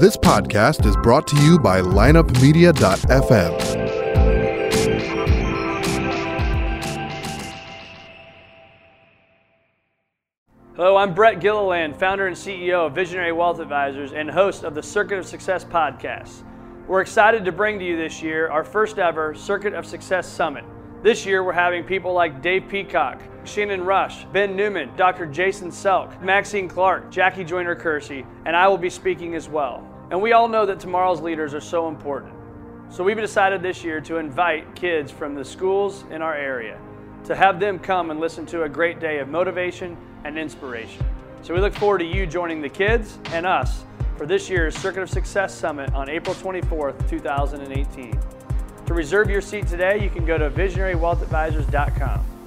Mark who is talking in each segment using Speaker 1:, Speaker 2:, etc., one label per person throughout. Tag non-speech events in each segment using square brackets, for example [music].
Speaker 1: This podcast is brought to you by lineupmedia.fm.
Speaker 2: Hello, I'm Brett Gilliland, founder and CEO of Visionary Wealth Advisors and host of the Circuit of Success podcast. We're excited to bring to you this year our first ever Circuit of Success Summit. This year, we're having people like Dave Peacock, Shannon Rush, Ben Newman, Dr. Jason Selk, Maxine Clark, Jackie Joyner Kersee, and I will be speaking as well. And we all know that tomorrow's leaders are so important. So we've decided this year to invite kids from the schools in our area to have them come and listen to a great day of motivation and inspiration. So we look forward to you joining the kids and us for this year's Circuit of Success Summit on April 24th, 2018. To reserve your seat today, you can go to visionarywealthadvisors.com.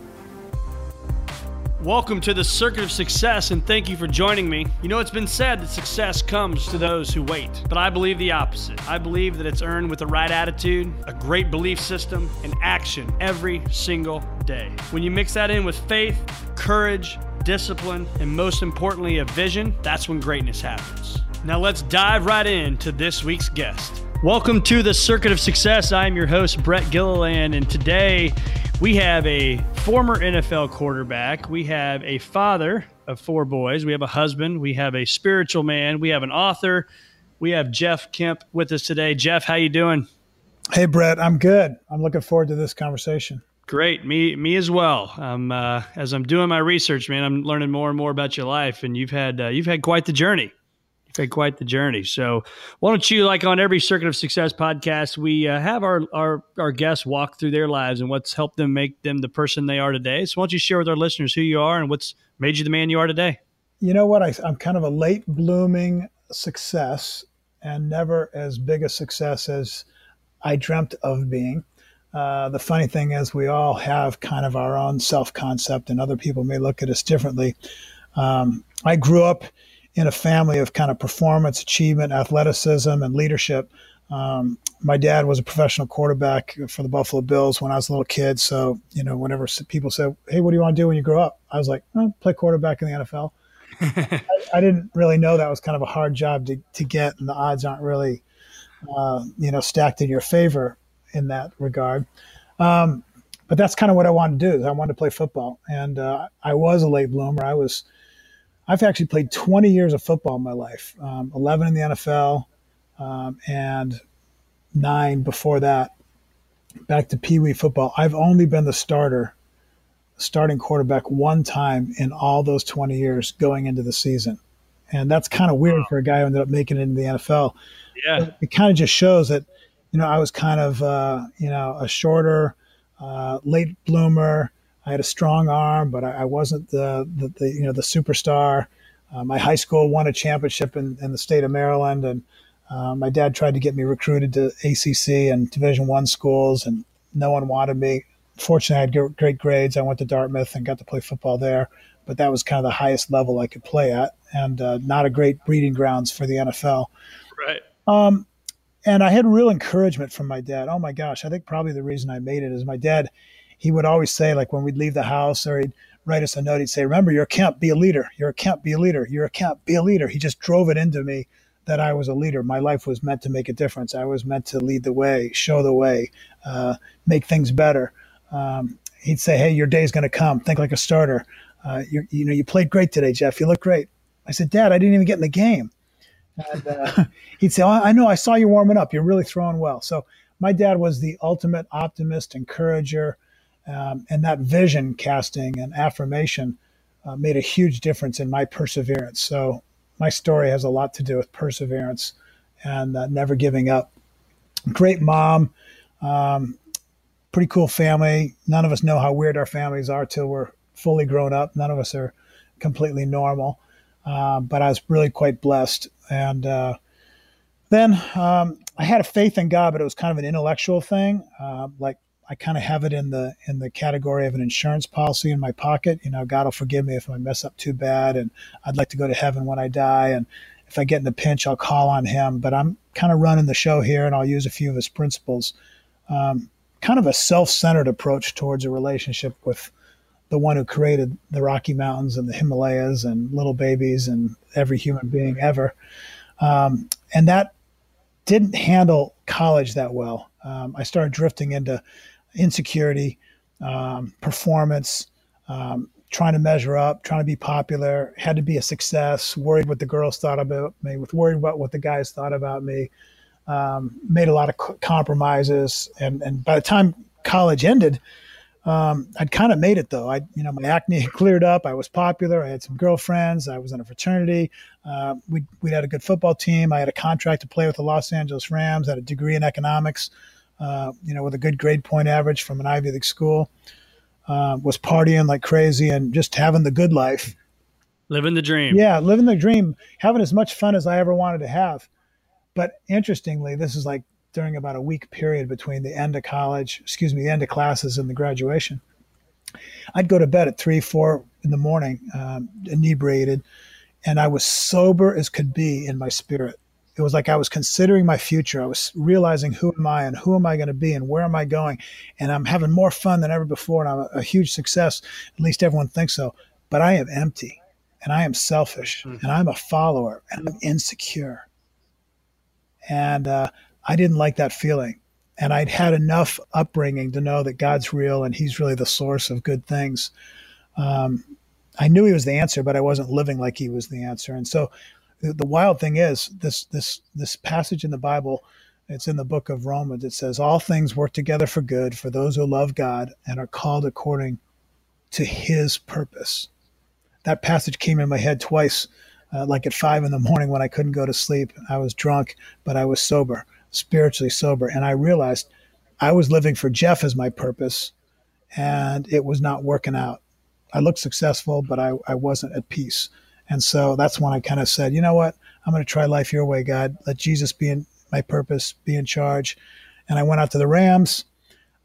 Speaker 2: Welcome to the Circuit of Success, and thank you for joining me. You know, it's been said that success comes to those who wait, but I believe the opposite. I believe that it's earned with the right attitude, a great belief system, and action every single day. When you mix that in with faith, courage, discipline, and most importantly, a vision, that's when greatness happens. Now, let's dive right into this week's guest. Welcome to the Circuit of Success. I am your host, Brett Gilliland, and today we have a former NFL quarterback. We have a father of four boys. We have a husband. We have a spiritual man. We have an author. We have Jeff Kemp with us today. Jeff, how you doing?
Speaker 3: Hey, Brett. I'm good. I'm looking forward to this conversation.
Speaker 2: Great, me me as well. Um, uh, as I'm doing my research, man, I'm learning more and more about your life, and you've had uh, you've had quite the journey had quite the journey. So why don't you, like on every Circuit of Success podcast, we uh, have our, our our guests walk through their lives and what's helped them make them the person they are today. So why don't you share with our listeners who you are and what's made you the man you are today?
Speaker 3: You know what? I, I'm kind of a late blooming success and never as big a success as I dreamt of being. Uh, the funny thing is, we all have kind of our own self concept, and other people may look at us differently. Um, I grew up in a family of kind of performance, achievement, athleticism, and leadership. Um, my dad was a professional quarterback for the Buffalo Bills when I was a little kid. So, you know, whenever people said, Hey, what do you want to do when you grow up? I was like, oh, play quarterback in the NFL. [laughs] I, I, didn't really know that was kind of a hard job to, to get, and the odds aren't really, uh, you know, stacked in your favor in that regard. Um, but that's kind of what I wanted to do. I wanted to play football, and uh, I was a late bloomer. I was I've actually played 20 years of football in my life, um, 11 in the NFL, um, and nine before that. Back to Pee Wee football. I've only been the starter, starting quarterback one time in all those 20 years going into the season. And that's kind of weird wow. for a guy who ended up making it into the NFL.
Speaker 2: Yeah.
Speaker 3: It, it kind of just shows that, you know, I was kind of, uh, you know, a shorter, uh, late bloomer I had a strong arm, but I, I wasn't the, the, the, you know the superstar. Uh, my high school won a championship in, in the state of Maryland, and uh, my dad tried to get me recruited to ACC and Division One schools, and no one wanted me. Fortunately, I had great grades. I went to Dartmouth and got to play football there, but that was kind of the highest level I could play at, and uh, not a great breeding grounds for the NFL.
Speaker 2: Right.
Speaker 3: Um, and I had real encouragement from my dad. Oh my gosh, I think probably the reason I made it is my dad he would always say, like when we'd leave the house or he'd write us a note, he'd say, Remember, you're a Kemp, be a leader. You're a Kemp, be a leader. You're a Kemp, be a leader. He just drove it into me that I was a leader. My life was meant to make a difference. I was meant to lead the way, show the way, uh, make things better. Um, he'd say, Hey, your day's going to come. Think like a starter. Uh, you know, you played great today, Jeff. You look great. I said, Dad, I didn't even get in the game. And uh, [laughs] he'd say, oh, I know, I saw you warming up. You're really throwing well. So my dad was the ultimate optimist, encourager, um, and that vision casting and affirmation uh, made a huge difference in my perseverance. So my story has a lot to do with perseverance and uh, never giving up. Great mom, um, pretty cool family. None of us know how weird our families are till we're fully grown up. None of us are completely normal. Uh, but I was really quite blessed. And uh, then um, I had a faith in God, but it was kind of an intellectual thing. Uh, like I kind of have it in the in the category of an insurance policy in my pocket. You know, God will forgive me if I mess up too bad, and I'd like to go to heaven when I die. And if I get in a pinch, I'll call on Him. But I'm kind of running the show here, and I'll use a few of His principles. Um, kind of a self-centered approach towards a relationship with the one who created the Rocky Mountains and the Himalayas and little babies and every human being ever. Um, and that didn't handle college that well. Um, I started drifting into insecurity, um, performance, um, trying to measure up, trying to be popular, had to be a success, worried what the girls thought about me, with worried about what the guys thought about me. Um, made a lot of compromises, and and by the time college ended, um, I'd kind of made it though. I, you know, my acne [laughs] cleared up. I was popular. I had some girlfriends. I was in a fraternity. Uh, we we had a good football team. I had a contract to play with the Los Angeles Rams. I had a degree in economics. Uh, you know, with a good grade point average from an Ivy League school. Uh, was partying like crazy and just having the good life.
Speaker 2: Living the dream.
Speaker 3: Yeah, living the dream, having as much fun as I ever wanted to have. But interestingly, this is like during about a week period between the end of college, excuse me, the end of classes and the graduation. I'd go to bed at three, four in the morning, um, inebriated, and I was sober as could be in my spirit. It was like I was considering my future. I was realizing who am I and who am I going to be and where am I going. And I'm having more fun than ever before. And I'm a, a huge success. At least everyone thinks so. But I am empty and I am selfish mm-hmm. and I'm a follower and I'm insecure. And uh, I didn't like that feeling. And I'd had enough upbringing to know that God's real and He's really the source of good things. Um, I knew He was the answer, but I wasn't living like He was the answer. And so the, the wild thing is this this this passage in the Bible. It's in the book of Romans. It says, All things work together for good for those who love God and are called according to his purpose. That passage came in my head twice, uh, like at five in the morning when I couldn't go to sleep. I was drunk, but I was sober, spiritually sober. And I realized I was living for Jeff as my purpose, and it was not working out. I looked successful, but I, I wasn't at peace. And so that's when I kind of said, you know what? I'm going to try life your way, God. Let Jesus be in my purpose, be in charge. And I went out to the Rams.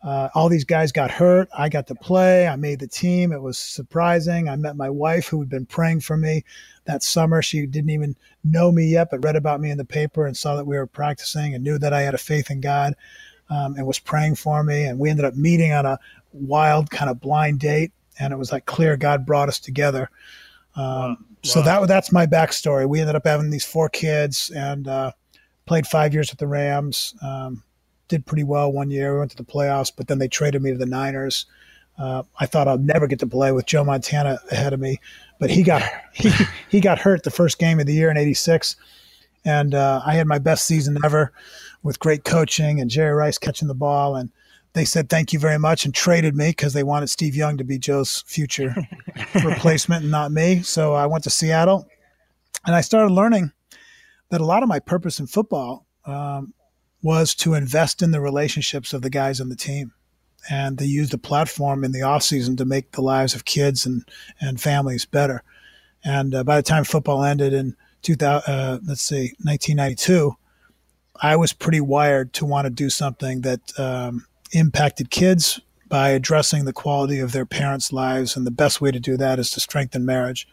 Speaker 3: Uh, all these guys got hurt. I got to play. I made the team. It was surprising. I met my wife, who had been praying for me that summer. She didn't even know me yet, but read about me in the paper and saw that we were practicing and knew that I had a faith in God um, and was praying for me. And we ended up meeting on a wild kind of blind date. And it was like clear God brought us together. Um, wow. So that that's my backstory. We ended up having these four kids and uh, played five years with the Rams. Um, did pretty well one year. We went to the playoffs, but then they traded me to the Niners. Uh, I thought I'd never get to play with Joe Montana ahead of me, but he got [laughs] he he got hurt the first game of the year in '86, and uh, I had my best season ever with great coaching and Jerry Rice catching the ball and they said thank you very much and traded me because they wanted Steve Young to be Joe's future [laughs] replacement and not me. So I went to Seattle and I started learning that a lot of my purpose in football um, was to invest in the relationships of the guys on the team and they used the platform in the off season to make the lives of kids and, and families better. And uh, by the time football ended in 2000, uh, let's see, 1992, I was pretty wired to want to do something that um, impacted kids by addressing the quality of their parents' lives. And the best way to do that is to strengthen marriage.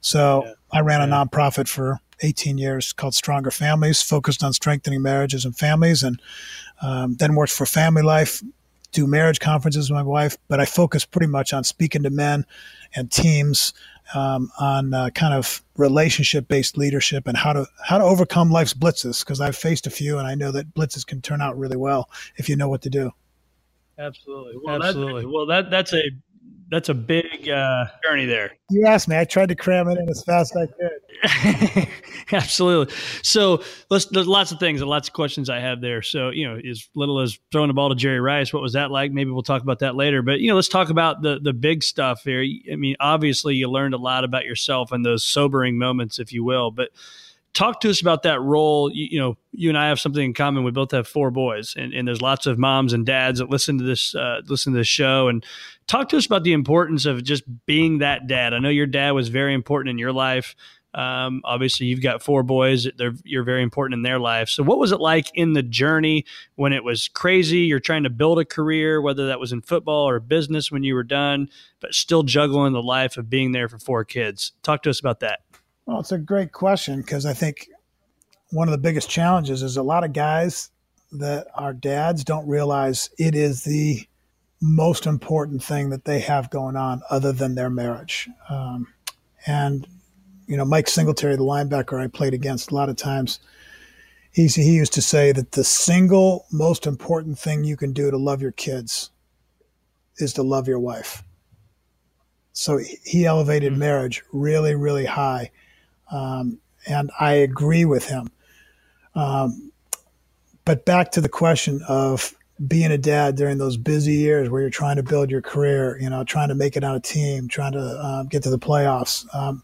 Speaker 3: So yeah. I ran a nonprofit for 18 years called Stronger Families, focused on strengthening marriages and families, and um, then worked for Family Life, do marriage conferences with my wife. But I focus pretty much on speaking to men and teams um, on uh, kind of relationship based leadership and how to how to overcome life's blitzes because I've faced a few and I know that blitzes can turn out really well if you know what to do.
Speaker 2: Absolutely. Well, Absolutely. That, well, that that's a that's a big uh, journey there.
Speaker 3: You asked me. I tried to cram it in as fast as
Speaker 2: I could. [laughs] Absolutely. So let's, there's lots of things and lots of questions I have there. So, you know, as little as throwing the ball to Jerry Rice, what was that like? Maybe we'll talk about that later. But, you know, let's talk about the, the big stuff here. I mean, obviously you learned a lot about yourself in those sobering moments, if you will. But talk to us about that role. You, you, know, you and I have something in common. We both have four boys, and, and there's lots of moms and dads that listen to this uh, listen to this show. And talk to us about the importance of just being that dad. I know your dad was very important in your life. Um, obviously, you've got four boys; They're, you're very important in their life. So, what was it like in the journey when it was crazy? You're trying to build a career, whether that was in football or business when you were done, but still juggling the life of being there for four kids. Talk to us about that.
Speaker 3: Well, it's a great question because I think one of the biggest challenges is a lot of guys that are dads don't realize it is the most important thing that they have going on other than their marriage. Um, and, you know, Mike Singletary, the linebacker I played against a lot of times, he, he used to say that the single most important thing you can do to love your kids is to love your wife. So he elevated mm-hmm. marriage really, really high. Um, and I agree with him. Um, but back to the question of being a dad during those busy years where you're trying to build your career, you know, trying to make it on a team, trying to um, get to the playoffs. Um,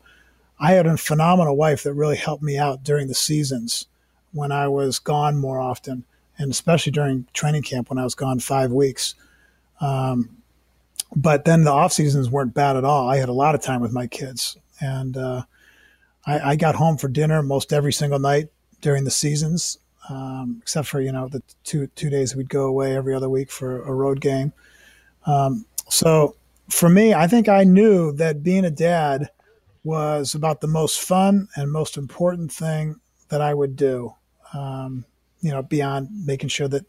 Speaker 3: I had a phenomenal wife that really helped me out during the seasons when I was gone more often, and especially during training camp when I was gone five weeks. Um, but then the off seasons weren't bad at all. I had a lot of time with my kids, and uh, I, I, got home for dinner most every single night during the seasons, um, except for you know the two two days we'd go away every other week for a road game. Um, so for me, I think I knew that being a dad was about the most fun and most important thing that I would do. Um, you know, beyond making sure that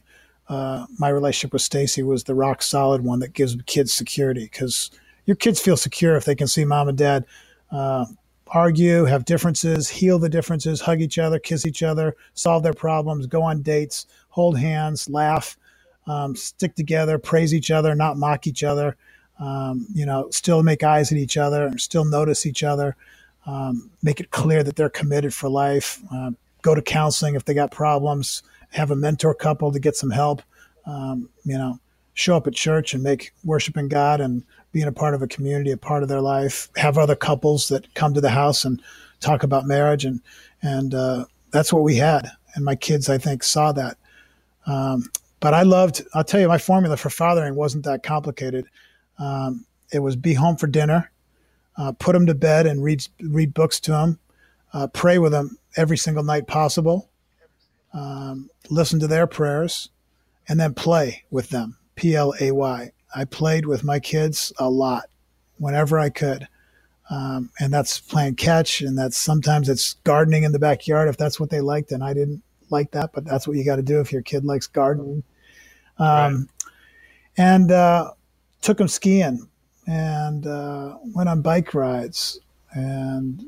Speaker 3: uh, my relationship with Stacy was the rock solid one that gives kids security because your kids feel secure if they can see mom and dad uh, argue, have differences, heal the differences, hug each other, kiss each other, solve their problems, go on dates, hold hands, laugh, um, stick together, praise each other, not mock each other. Um, you know, still make eyes at each other, still notice each other, um, make it clear that they're committed for life. Uh, go to counseling if they got problems have a mentor couple to get some help. Um, you know, show up at church and make worshiping God and being a part of a community a part of their life. Have other couples that come to the house and talk about marriage and and uh, that's what we had. And my kids, I think, saw that. Um, but I loved. I'll tell you, my formula for fathering wasn't that complicated. Um, it was be home for dinner, uh, put them to bed and read read books to them, uh, pray with them every single night possible, um, listen to their prayers, and then play with them. P L A Y. I played with my kids a lot, whenever I could. Um, and that's playing catch, and that's sometimes it's gardening in the backyard if that's what they liked, and I didn't like that, but that's what you got to do if your kid likes gardening. Um, right. And uh, took them skiing, and uh, went on bike rides, and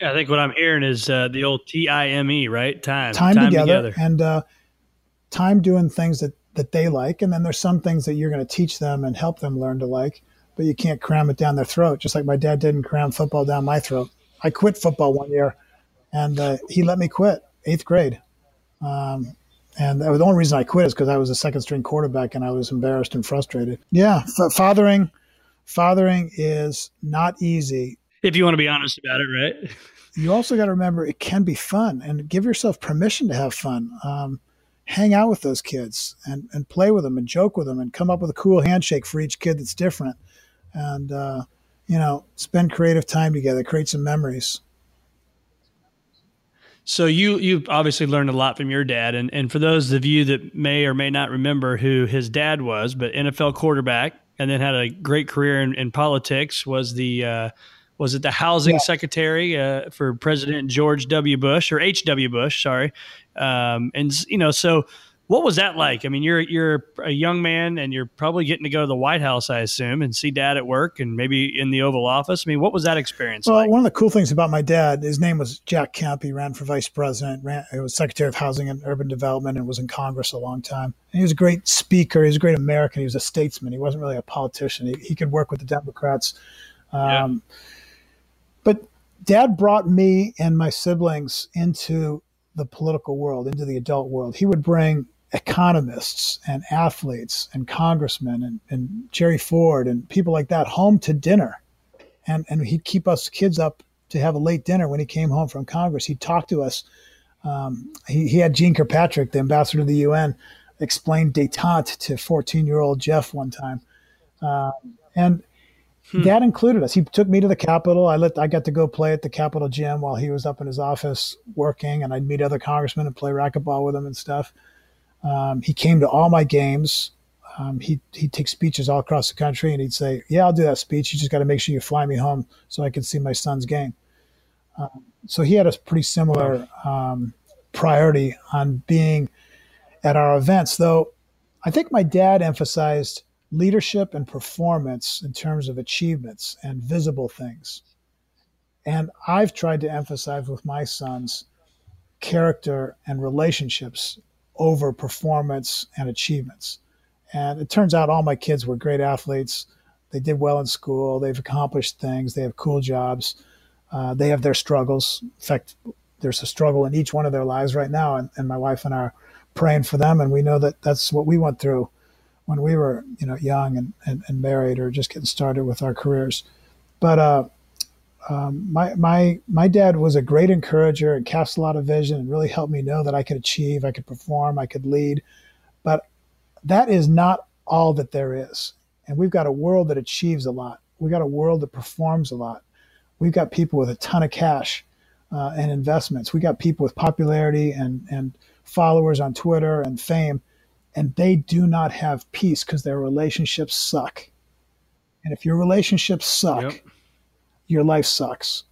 Speaker 2: I think what I'm hearing is uh, the old T I M E, right? Time,
Speaker 3: time, time together, together, and uh, time doing things that that they like, and then there's some things that you're going to teach them and help them learn to like, but you can't cram it down their throat. Just like my dad didn't cram football down my throat. I quit football one year, and uh, he let me quit eighth grade. Um, and the only reason I quit is because I was a second string quarterback and I was embarrassed and frustrated. Yeah, f- fathering, fathering is not easy
Speaker 2: if you want to be honest about it, right?
Speaker 3: You also got to remember it can be fun and give yourself permission to have fun. Um, hang out with those kids and, and play with them and joke with them and come up with a cool handshake for each kid that's different. And, uh, you know, spend creative time together, create some memories.
Speaker 2: So you you obviously learned a lot from your dad, and and for those of you that may or may not remember who his dad was, but NFL quarterback, and then had a great career in, in politics, was the uh, was it the housing yeah. secretary uh, for President George W. Bush or H. W. Bush? Sorry, um, and you know, so what was that like? I mean, you're you're a young man, and you're probably getting to go to the White House, I assume, and see Dad at work, and maybe in the Oval Office. I mean, what was that experience
Speaker 3: well,
Speaker 2: like?
Speaker 3: one of the cool things about my dad, his name was Jack Kemp. He ran for vice president. Ran, he was Secretary of Housing and Urban Development, and was in Congress a long time. And he was a great speaker. He was a great American. He was a statesman. He wasn't really a politician. He, he could work with the Democrats. Um, yeah but dad brought me and my siblings into the political world, into the adult world. He would bring economists and athletes and congressmen and, and Jerry Ford and people like that home to dinner. And, and he'd keep us kids up to have a late dinner when he came home from Congress. He'd talk to us. Um, he, he had Jeane Kirkpatrick, the ambassador to the UN, explain detente to 14 year old Jeff one time. Uh, and Hmm. That included us. He took me to the Capitol. I let I got to go play at the Capitol gym while he was up in his office working, and I'd meet other congressmen and play racquetball with them and stuff. Um, he came to all my games. Um, he he'd take speeches all across the country, and he'd say, "Yeah, I'll do that speech. You just got to make sure you fly me home so I can see my son's game." Um, so he had a pretty similar um, priority on being at our events, though. I think my dad emphasized leadership and performance in terms of achievements and visible things. And I've tried to emphasize with my sons character and relationships over performance and achievements. And it turns out all my kids were great athletes. They did well in school. They've accomplished things. They have cool jobs. Uh, they have their struggles. In fact, there's a struggle in each one of their lives right now. And, and my wife and I are praying for them. And we know that that's what we went through when we were, you know, young and, and, and married or just getting started with our careers. But uh, um, my my my dad was a great encourager and cast a lot of vision and really helped me know that I could achieve, I could perform, I could lead. But that is not all that there is. And we've got a world that achieves a lot. We've got a world that performs a lot. We've got people with a ton of cash uh, and investments. We got people with popularity and and followers on Twitter and fame, and they do not have peace because their relationships suck. And if your relationships suck, yep your life sucks.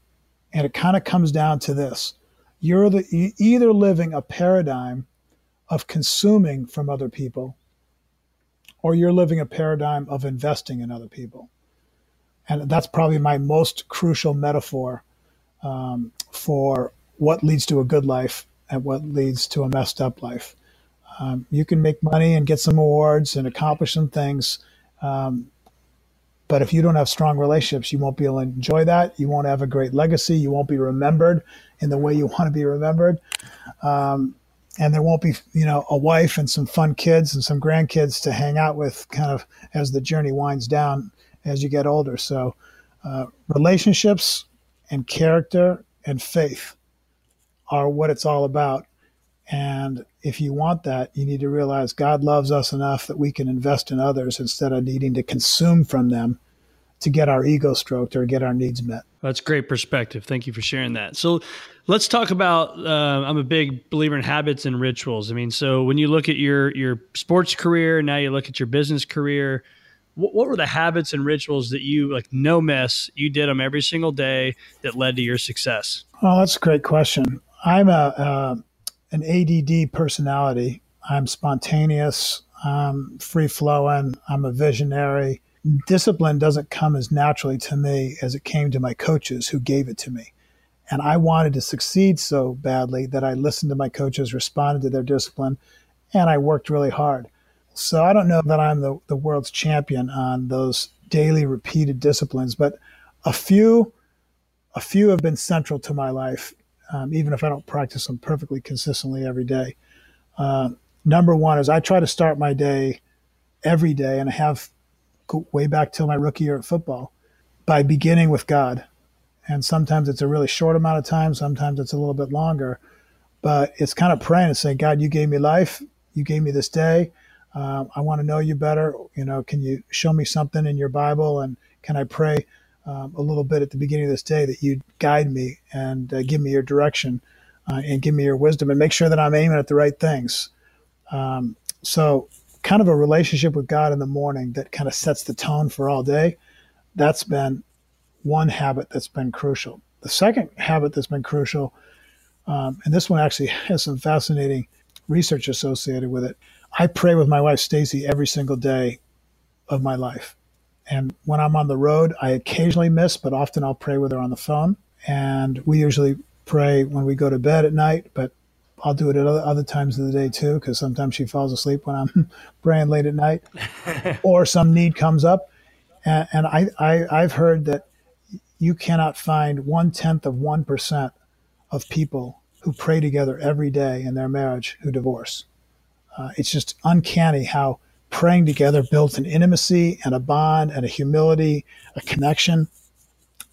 Speaker 3: And it kind of comes down to this. You're the, either living a paradigm of consuming from other people or you're living a paradigm of investing in other people. And that's probably my most crucial metaphor um, for what leads to a good life and what leads to a messed up life. Um, you can make money and get some awards and accomplish some things, um, but if you don't have strong relationships, you won't be able to enjoy that. You won't have a great legacy. You won't be remembered in the way you want to be remembered. Um, and there won't be, you know, a wife and some fun kids and some grandkids to hang out with kind of as the journey winds down as you get older. So, uh, relationships and character and faith are what it's all about. And if you want that, you need to realize God loves us enough that we can invest in others instead of needing to consume from them to get our ego stroked or get our needs met.
Speaker 2: That's great perspective. Thank you for sharing that. So let's talk about. Uh, I'm a big believer in habits and rituals. I mean, so when you look at your your sports career, now you look at your business career. What, what were the habits and rituals that you like? No mess. You did them every single day that led to your success.
Speaker 3: Well, that's a great question. I'm a uh, an ADD personality. I'm spontaneous. I'm free flowing. I'm a visionary. Discipline doesn't come as naturally to me as it came to my coaches who gave it to me. And I wanted to succeed so badly that I listened to my coaches, responded to their discipline, and I worked really hard. So I don't know that I'm the, the world's champion on those daily repeated disciplines, but a few a few have been central to my life um, even if I don't practice them perfectly consistently every day. Uh, number one is I try to start my day every day, and I have way back till my rookie year at football by beginning with God. And sometimes it's a really short amount of time, sometimes it's a little bit longer, but it's kind of praying and saying, God, you gave me life, you gave me this day. Um, I want to know you better. You know, can you show me something in your Bible, and can I pray um, a little bit at the beginning of this day that you guide me and uh, give me your direction uh, and give me your wisdom and make sure that I'm aiming at the right things. Um, so, kind of a relationship with God in the morning that kind of sets the tone for all day. That's been one habit that's been crucial. The second habit that's been crucial, um, and this one actually [laughs] has some fascinating research associated with it. I pray with my wife Stacy every single day of my life. And when I'm on the road, I occasionally miss, but often I'll pray with her on the phone. And we usually pray when we go to bed at night, but I'll do it at other, other times of the day too, because sometimes she falls asleep when I'm [laughs] praying late at night, [laughs] or some need comes up. And, and I, I, I've heard that you cannot find one tenth of one percent of people who pray together every day in their marriage who divorce. Uh, it's just uncanny how praying together builds an intimacy and a bond and a humility, a connection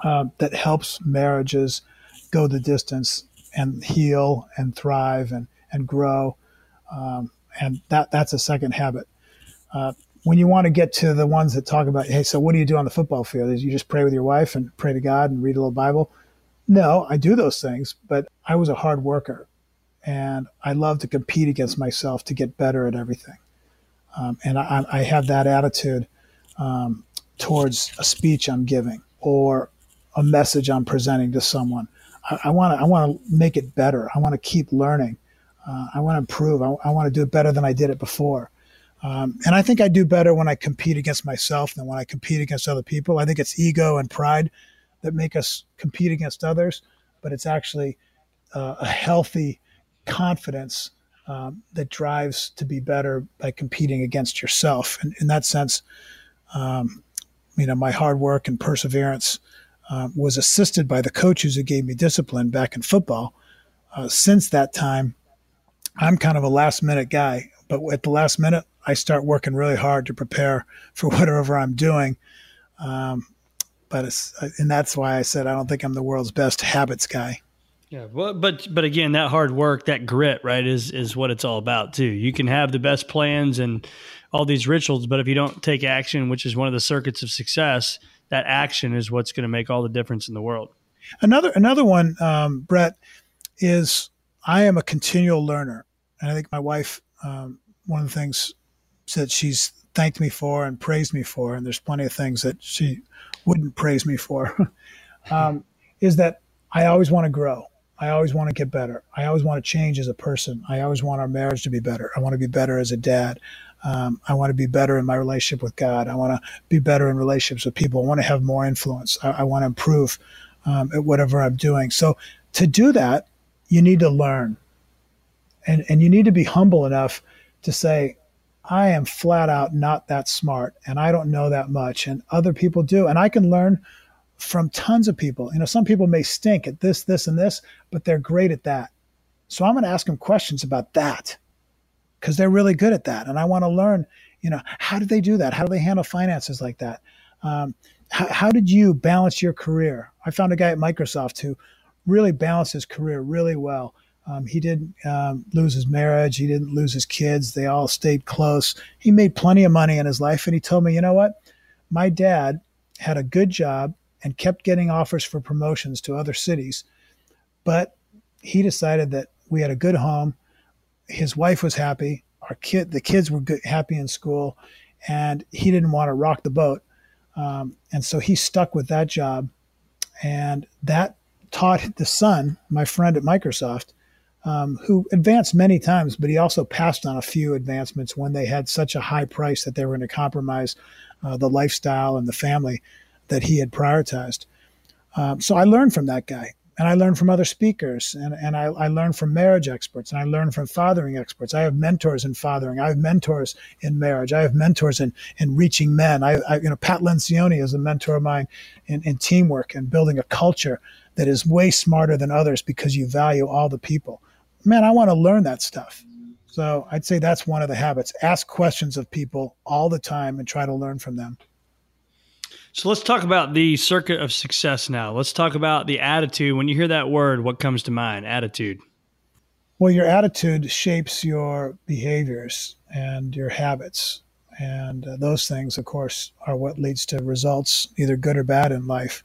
Speaker 3: uh, that helps marriages go the distance and heal and thrive and, and grow. Um, and that that's a second habit. Uh, when you want to get to the ones that talk about, hey, so what do you do on the football field? Is you just pray with your wife and pray to God and read a little Bible? No, I do those things, but I was a hard worker and I love to compete against myself to get better at everything. Um, and I, I, have that attitude um, towards a speech I'm giving or a message I'm presenting to someone. I want to I want to make it better. I want to keep learning. Uh, I want to improve. I, I want to do it better than I did it before. Um, and I think I do better when I compete against myself than when I compete against other people. I think it's ego and pride that make us compete against others, but it's actually uh, a healthy confidence um, that drives to be better by competing against yourself. And in that sense, um, you know, my hard work and perseverance uh, was assisted by the coaches who gave me discipline back in football. Uh, since that time, I'm kind of a last minute guy, but at the last minute, I start working really hard to prepare for [laughs] whatever I'm doing. Um, but it's, and that's why I said I don't think I'm the world's best habits guy.
Speaker 2: Yeah, well, but but again, that hard work, that grit, right, is is what it's all about too. You can have the best plans and all these rituals, but if you don't take action, which is one of the circuits of success, that action is what's going to make all the difference in the world.
Speaker 3: Another another one, um, Brett, is I am a continual learner, and I think my wife, um, one of the things that she's thanked me for and praised me for, and there's plenty of things that she wouldn't praise me for, [laughs] um, is that I always want to grow. I always want to get better. I always want to change as a person. I always want our marriage to be better. I want to be better as a dad. Um, I want to be better in my relationship with God. I want to be better in relationships with people. I want to have more influence. I, I want to improve um, at whatever I'm doing. So to do that, you need to learn, and and you need to be humble enough to say, I am flat out not that smart, and I don't know that much, and other people do, and I can learn from tons of people. You know, some people may stink at this, this, and this, but they're great at that. So I'm going to ask them questions about that because they're really good at that. And I want to learn, you know, how did they do that? How do they handle finances like that? Um, how, how did you balance your career? I found a guy at Microsoft who really balanced his career really well. Um, he didn't um, lose his marriage. He didn't lose his kids. They all stayed close. He made plenty of money in his life. And he told me, you know what? My dad had a good job and kept getting offers for promotions to other cities. But he decided that we had a good home. His wife was happy. Our kid, the kids were good, happy in school, and he didn't want to rock the boat. Um, and so he stuck with that job, and that taught the son, my friend at Microsoft, um, who advanced many times, but he also passed on a few advancements when they had such a high price that they were going to compromise uh, the lifestyle and the family that he had prioritized. Um, so I learned from that guy, and I learned from other speakers, and, and I, I, learned from marriage experts, and I learned from fathering experts. I have mentors in fathering. I have mentors in marriage. I have mentors in, in reaching men. I, I you know, Pat Lencioni is a mentor of mine in, in teamwork and building a culture that is way smarter than others because you value all the people. Man, I want to learn that stuff. So I'd say that's one of the habits. Ask questions of people all the time and try to learn from them.
Speaker 2: So let's talk about the circuit of success now. Let's talk about the attitude. When you hear that word, what comes to mind? Attitude.
Speaker 3: Well, your attitude shapes your behaviors and your habits. And uh, those things, of course, are what leads to results, either good or bad in life.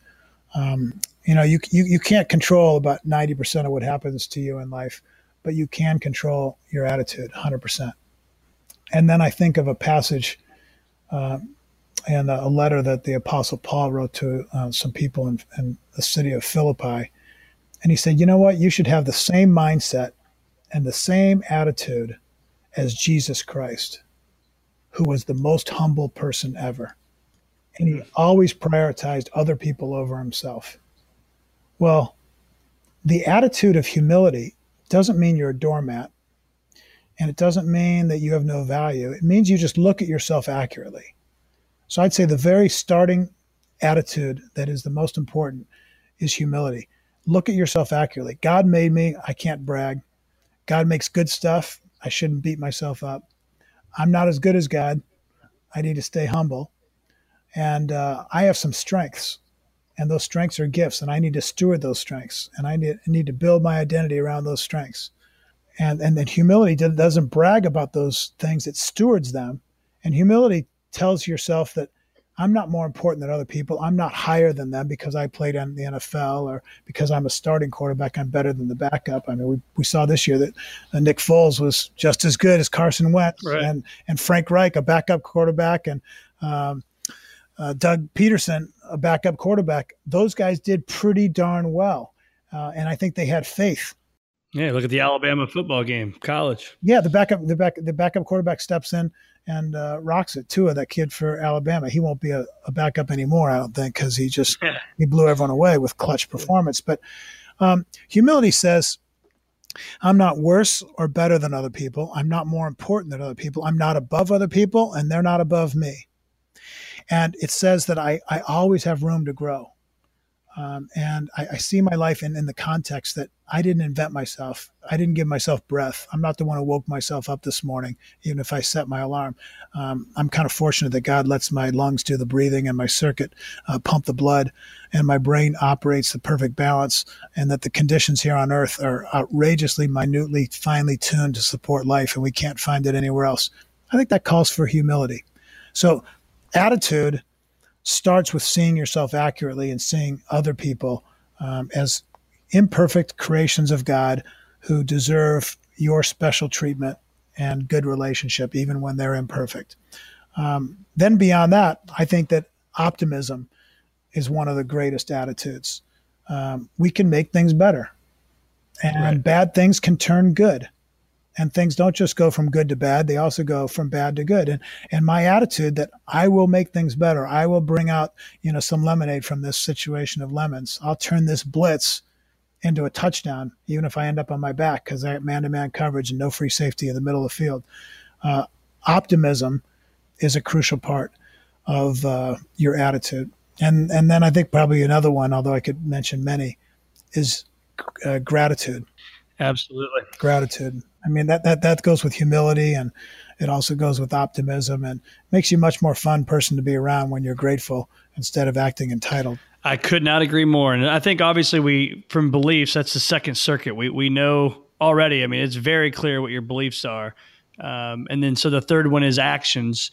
Speaker 3: Um, you know, you, you, you can't control about 90% of what happens to you in life, but you can control your attitude 100%. And then I think of a passage uh, and a letter that the Apostle Paul wrote to uh, some people in, in the city of Philippi. And he said, You know what? You should have the same mindset and the same attitude as Jesus Christ, who was the most humble person ever. And he always prioritized other people over himself. Well, the attitude of humility doesn't mean you're a doormat. And it doesn't mean that you have no value. It means you just look at yourself accurately. So I'd say the very starting attitude that is the most important is humility. Look at yourself accurately. God made me. I can't brag. God makes good stuff. I shouldn't beat myself up. I'm not as good as God. I need to stay humble. And uh, I have some strengths, and those strengths are gifts, and I need to steward those strengths, and I need, need to build my identity around those strengths. And and then humility doesn't brag about those things; it stewards them. And humility tells yourself that I'm not more important than other people. I'm not higher than them because I played in the NFL or because I'm a starting quarterback. I'm better than the backup. I mean, we, we saw this year that uh, Nick Foles was just as good as Carson Wentz right. and, and Frank Reich, a backup quarterback, and um, uh, Doug Pederson, a backup quarterback. Those guys did pretty darn well. Uh, and I think they had faith.
Speaker 2: Yeah, look at the Alabama football game, college.
Speaker 3: Yeah, the backup, the back, the backup quarterback steps in and uh, rocks it. Tua, that kid for Alabama, he won't be a, a backup anymore, I don't think, because he just he blew everyone away with clutch performance. But um, humility says, I'm not worse or better than other people. I'm not more important than other people. I'm not above other people, and they're not above me. And it says that I, I always have room to grow. Um, and I, I, see my life in, in the context that I didn't invent myself. I didn't give myself breath. I'm not the one who woke myself up this morning, even if I set my alarm. Um, I'm kind of fortunate that God lets my lungs do the breathing and my circuit uh, pump the blood and my brain operates the perfect balance and that the conditions here on earth are outrageously, minutely, finely tuned to support life and we can't find it anywhere else. I think that calls for humility. So attitude starts with seeing yourself accurately and seeing other people um, as imperfect creations of God who deserve your special treatment and good relationship, even when they're imperfect. Um, then, beyond that, I think that optimism is one of the greatest attitudes. Um, we can make things better, and right. bad things can turn good and things don't just go from good to bad they also go from bad to good and and my attitude that i will make things better i will bring out you know some lemonade from this situation of lemons i'll turn this blitz into a touchdown even if i end up on my back because i have man-to-man coverage and no free safety in the middle of the field. Uh, optimism is a crucial part of uh, your attitude. And and then i think probably another one although i could mention many is uh, gratitude.
Speaker 2: Absolutely.
Speaker 3: Gratitude. I mean that that that goes with humility and it also goes with optimism and makes you a much more fun person to be around when you're grateful instead of acting entitled.
Speaker 2: I could not agree more. And I think obviously we from beliefs that's the second circuit. We we know already. I mean, it's very clear what your beliefs are. Um, and then so the third one is actions.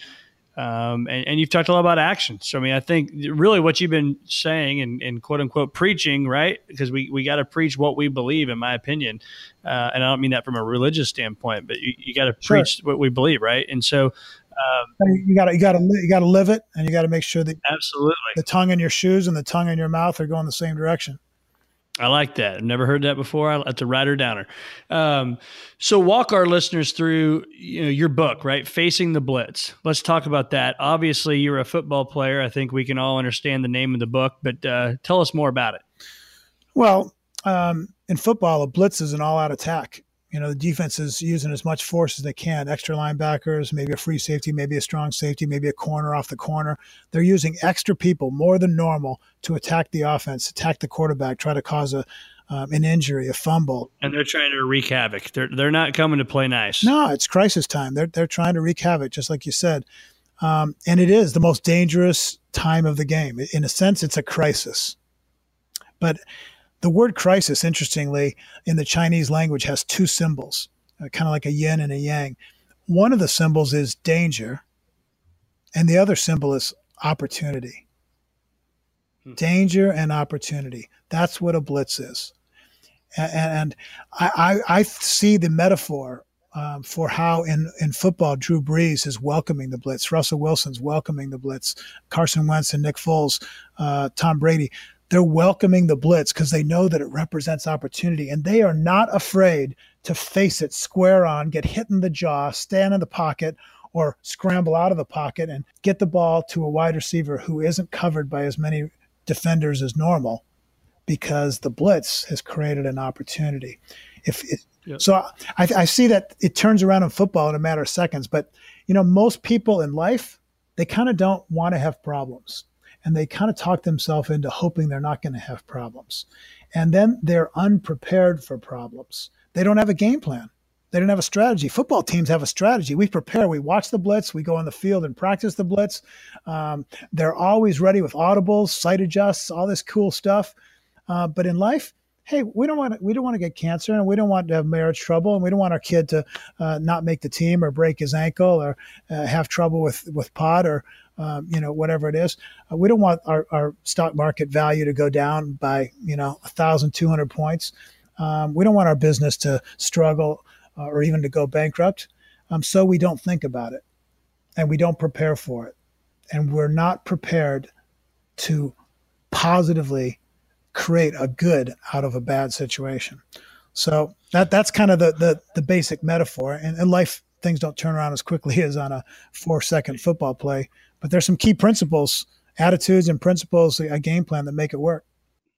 Speaker 2: Um, and, and, you've talked a lot about actions. So, I mean, I think really what you've been saying and, and quote unquote preaching, right? Because we, we got to preach what we believe, in my opinion. Uh, and I don't mean that from a religious standpoint, but you, you got to sure. preach what we believe, right? And so, um,
Speaker 3: you got to you got to you got to live it, and you got to make sure that
Speaker 2: absolutely
Speaker 3: the tongue in your shoes and the tongue in your mouth are going the same direction.
Speaker 2: I like that. I've never heard that before. That's a writer downer. Um, so walk our listeners through you know, your book, right? Facing the Blitz. Let's talk about that. Obviously, you're a football player. I think we can all understand the name of the book, but uh, tell us more about it.
Speaker 3: Well, um, in football, a blitz is an all-out attack you know, the defense is using as much force as they can. Extra linebackers, maybe a free safety, maybe a strong safety, maybe a corner off the corner. They're using extra people more than normal to attack the offense, attack the quarterback, try to cause a um, an injury, a fumble.
Speaker 2: And they're trying to wreak havoc. They're they're not coming to play nice.
Speaker 3: No, it's crisis time. They're they're trying to wreak havoc, just like you said. Um, and it is the most dangerous time of the game. In a sense, it's a crisis. But the word crisis, interestingly, in the Chinese language has two symbols, uh, kind of like a yin and a yang. One of the symbols is danger, and the other symbol is opportunity. Hmm. Danger and opportunity. That's what a blitz is. And, and I, I, I, see the metaphor um, for how in, in football Drew Brees is welcoming the blitz, Russell Wilson's welcoming the blitz, Carson Wentz and Nick Foles, uh, Tom Brady they're welcoming the blitz because they know that it represents opportunity and they are not afraid to face it square on, get hit in the jaw, stand in the pocket, or scramble out of the pocket and get the ball to a wide receiver who isn't covered by as many defenders as normal because the blitz has created an opportunity. If it, yep. so, I, I see that it turns around in football in a matter of seconds. But you know, most people in life they kind of don't want to have problems and they kind of talk themselves into hoping they're not going to have problems. And then they're unprepared for problems. They don't have a game plan. They don't have a strategy. Football teams have a strategy. We prepare. We watch the blitz. We go on the field and practice the blitz. Um, they're always ready with audibles, sight adjusts, all this cool stuff. Uh, but in life, hey, we don't want to, we don't want to get cancer, and we don't want to have marriage trouble, and we don't want our kid to uh, not make the team or break his ankle or uh, have trouble with with pot or um, you know, whatever it is. Uh, we don't want our, our stock market value to go down by, you know, 1,200 points. Um, we don't want our business to struggle uh, or even to go bankrupt. Um, so we don't think about it and we don't prepare for it. And we're not prepared to positively create a good out of a bad situation. So that that's kind of the the, the basic metaphor. And in life, things don't turn around as quickly [laughs] as on a four second football play. But there's some key principles, attitudes, and principles, a game plan that make it work.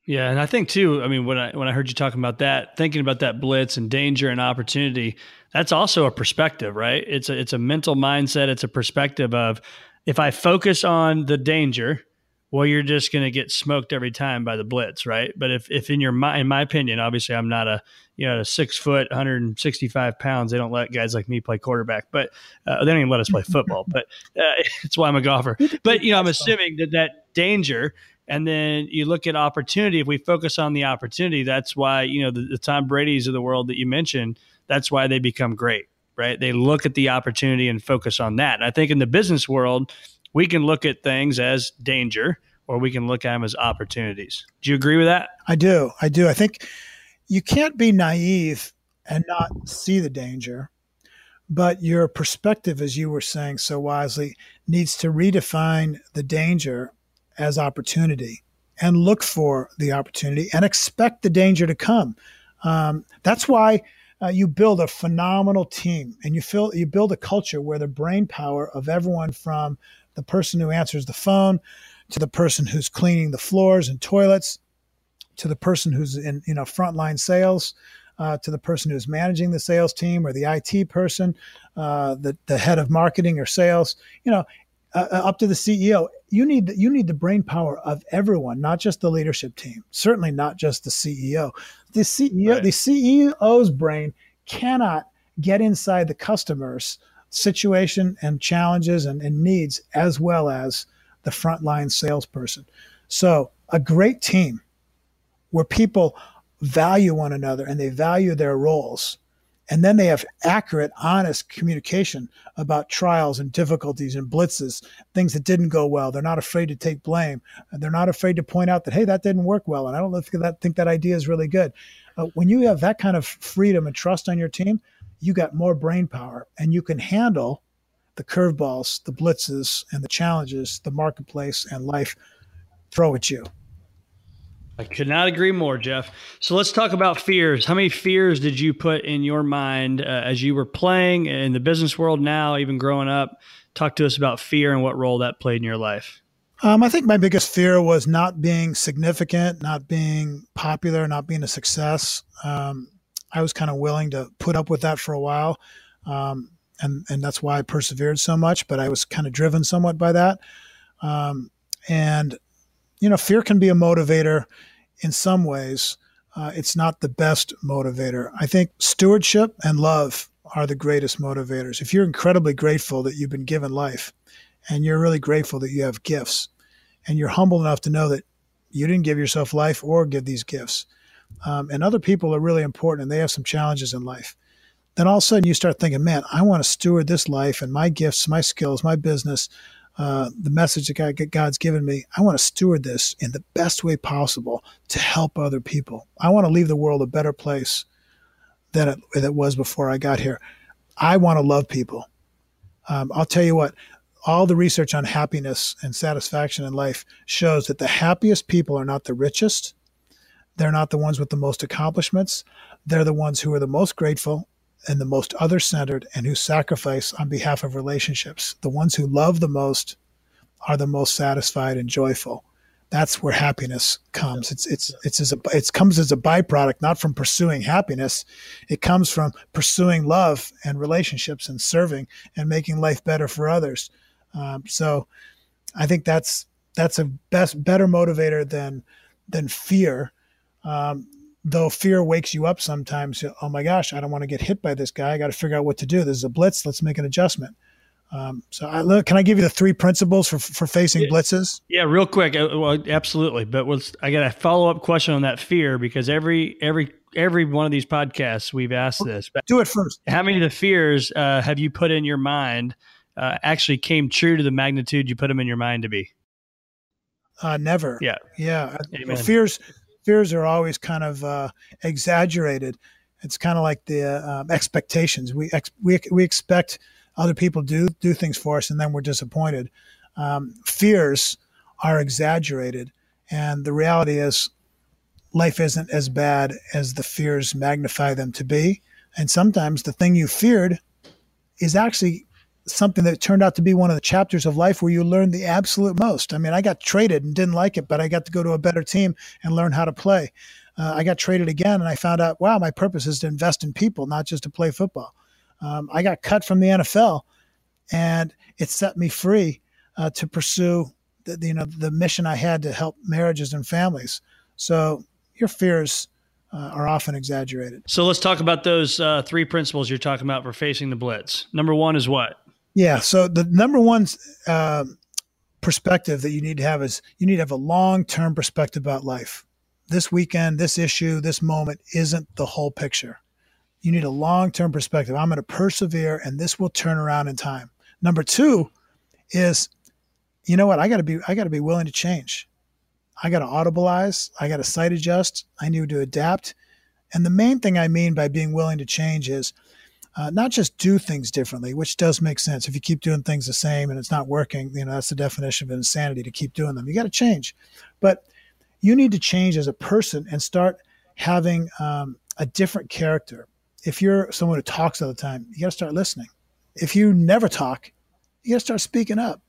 Speaker 2: Yeah, and I think too. I mean, when I when I heard you talking about that, thinking about that blitz and danger and opportunity, that's also a perspective, right? It's a it's a mental mindset. It's a perspective of if I focus on the danger, well, you're just going to get smoked every time by the blitz, right? But if if in your mind, in my opinion, obviously, I'm not a you know a six foot, 165 pounds. They don't let guys like me play quarterback, but uh, they don't even let us play football. But uh, [laughs] it's why I'm a golfer. But you know, I'm assuming that that danger and then you look at opportunity. If we focus on the opportunity, that's why, you know, the, the Tom Brady's of the world that you mentioned, that's why they become great, right? They look at the opportunity and focus on that. And I think in the business world, we can look at things as danger or we can look at them as opportunities. Do you agree with that?
Speaker 3: I do. I do. I think you can't be naive and not see the danger. But your perspective, as you were saying so wisely, needs to redefine the danger as opportunity and look for the opportunity and expect the danger to come. Um, that's why uh, you build a phenomenal team and you feel you build a culture where the brain power of everyone from the person who answers the phone to the person who's cleaning the floors and toilets to the person who's in you know frontline sales uh, to the person who's managing the sales team or the IT person, uh, the the head of marketing or sales. You know, uh, uh, up to the CEO. You need you need the brain power of everyone, not just the leadership team. Certainly not just the CEO. The CEO, right. the CEO's brain cannot get inside the customer's situation and challenges and, and needs as well as the frontline salesperson. So a great team where people value one another and they value their roles and then they have accurate, honest communication about trials and difficulties and blitzes, things that didn't go well. They're not afraid to take blame. They're not afraid to point out that, hey, that didn't work well. And I don't think that, think that idea is really good. Uh, when you have that kind of freedom and trust on your team, you got more brain power and you can handle the curveballs, the blitzes, and the challenges the marketplace and life throw at you.
Speaker 2: I could not agree more, Jeff. So let's talk about fears. How many fears did you put in your mind uh, as you were playing in the business world now, even growing up? Talk to us about fear and what role that played in your life.
Speaker 3: Um, I think my biggest fear was not being significant, not being popular, not being a success. Um, I was kind of willing to put up with that for a while. Um, and, and that's why I persevered so much, but I was kind of driven somewhat by that. Um, and you know, fear can be a motivator in some ways. Uh, it's not the best motivator. I think stewardship and love are the greatest motivators. If you're incredibly grateful that you've been given life and you're really grateful that you have gifts and you're humble enough to know that you didn't give yourself life or give these gifts, um, and other people are really important and they have some challenges in life, then all of a sudden you start thinking, man, I want to steward this life and my gifts, my skills, my business uh, the message that God, God's given me, I want to steward this in the best way possible to help other people. I want to leave the world a better place than it, than it was before I got here. I want to love people. Um, I'll tell you what, all the research on happiness and satisfaction in life shows that the happiest people are not the richest. They're not the ones with the most accomplishments. They're the ones who are the most grateful and the most other centered and who sacrifice on behalf of relationships. The ones who love the most are the most satisfied and joyful. That's where happiness comes. It's it's it's as a it comes as a byproduct, not from pursuing happiness. It comes from pursuing love and relationships and serving and making life better for others. Um, so, I think that's that's a best better motivator than than fear. Um, though fear wakes you up sometimes. Oh my gosh, I don't want to get hit by this guy. I got to figure out what to do. This is a blitz. Let's make an adjustment. Um, so, I, look, can I give you the three principles for for facing blitzes?
Speaker 2: Yeah, real quick. Uh, well, absolutely. But I got a follow up question on that fear because every every every one of these podcasts we've asked this.
Speaker 3: Do it first.
Speaker 2: How many of the fears uh, have you put in your mind uh, actually came true to the magnitude you put them in your mind to be?
Speaker 3: Uh, never.
Speaker 2: Yeah.
Speaker 3: Yeah. Well, fears fears are always kind of uh, exaggerated. It's kind of like the uh, expectations. We ex- we we expect other people do do things for us, and then we're disappointed. Um, fears are exaggerated, and the reality is, life isn't as bad as the fears magnify them to be. And sometimes the thing you feared is actually something that turned out to be one of the chapters of life where you learn the absolute most. I mean, I got traded and didn't like it, but I got to go to a better team and learn how to play. Uh, I got traded again and I found out, wow, my purpose is to invest in people, not just to play football. Um, I got cut from the NFL and it set me free uh, to pursue the, you know the mission I had to help marriages and families. So your fears uh, are often exaggerated.
Speaker 2: So let's talk about those uh, three principles you're talking about for facing the blitz. Number one is what?
Speaker 3: Yeah. So the number one uh, perspective that you need to have is you need to have a long term perspective about life. This weekend, this issue, this moment isn't the whole picture. You need a long term perspective. I'm going to persevere and this will turn around in time. Number two is, you know what? I got to be, I got to be willing to change. I got to audibilize. I got to sight adjust. I need to adapt. And the main thing I mean by being willing to change is uh, not just do things differently, which does make sense. If you keep doing things the same and it's not working, you know, that's the definition of insanity to keep doing them. You got to change. But you need to change as a person and start having um, a different character. If you're someone who talks all the time, you got to start listening. If you never talk, you got to start speaking up.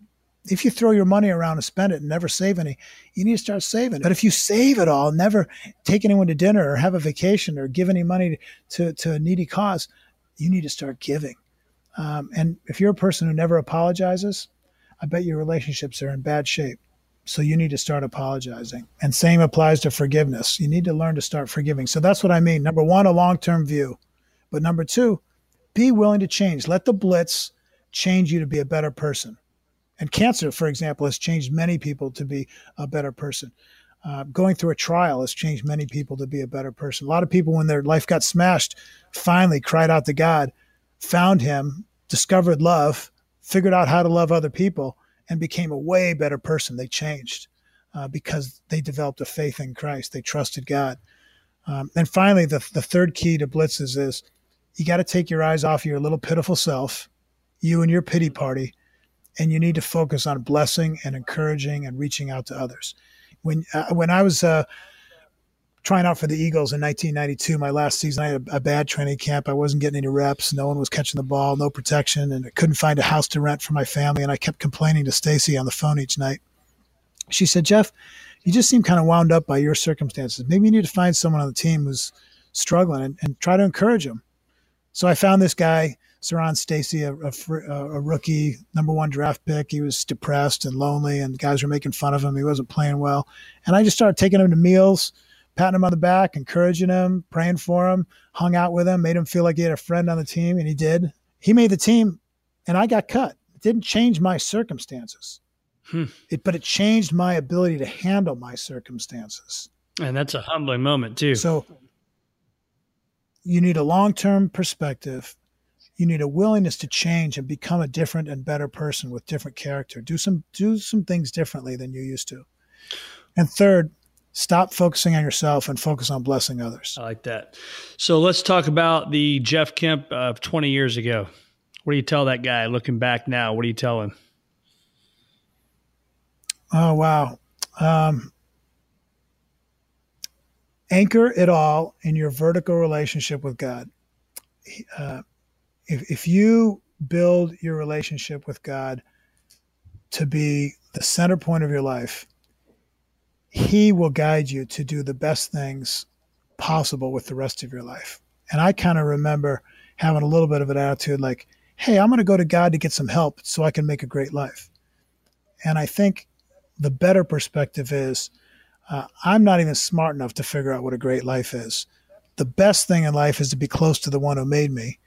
Speaker 3: If you throw your money around and spend it and never save any, you need to start saving. But if you save it all, never take anyone to dinner or have a vacation or give any money to, to a needy cause, you need to start giving. Um, and if you're a person who never apologizes, I bet your relationships are in bad shape. So you need to start apologizing. And same applies to forgiveness. You need to learn to start forgiving. So that's what I mean. Number one, a long term view. But number two, be willing to change. Let the blitz change you to be a better person. And cancer, for example, has changed many people to be a better person. Uh, going through a trial has changed many people to be a better person. A lot of people, when their life got smashed, finally cried out to God, found Him, discovered love, figured out how to love other people, and became a way better person. They changed uh, because they developed a faith in Christ. They trusted God. Um, and finally, the, the third key to blitzes is you got to take your eyes off your little pitiful self, you and your pity party, and you need to focus on blessing and encouraging and reaching out to others. When uh, when I was uh, trying out for the Eagles in 1992, my last season, I had a, a, bad training camp. I wasn't getting any reps. No one was catching the ball, no protection, and I couldn't find a house to rent for my family. And I kept complaining to Stacy on the phone each night. She said, "Jeff, you just seem kind of wound up by your circumstances. Maybe you need to find someone on the team who's struggling and, and try to encourage them." So I found this guy Siran Stacy, a, a, a, rookie, number one draft pick. He was depressed and lonely, and guys were making fun of him. He wasn't playing well. And I just started taking him to meals, patting him on the back, encouraging him, praying for him, hung out with him, made him feel like he had a friend on the team, and he did. He made the team, and I got cut. It didn't change my circumstances, hmm. it, but it changed my ability to handle my circumstances.
Speaker 2: And that's a humbling moment, too.
Speaker 3: So you need a long term perspective you need a willingness to change and become a different and better person with different character. Do some do some things differently than you used to. And third, stop focusing on yourself and focus on blessing others.
Speaker 2: I like that. So let's talk about the Jeff Kemp of 20 years ago. What do you tell that guy looking back now? What do you tell him?
Speaker 3: Oh wow. Um, anchor it all in your vertical relationship with God. Uh, if, if you build your relationship with God to be the center point of your life, He will guide you to do the best things possible with the rest of your life. And I kind of remember having a little bit of an attitude like, hey, I'm going to go to God to get some help so I can make a great life. And I think the better perspective is uh, I'm not even smart enough to figure out what a great life is. The best thing in life is to be close to the one who made me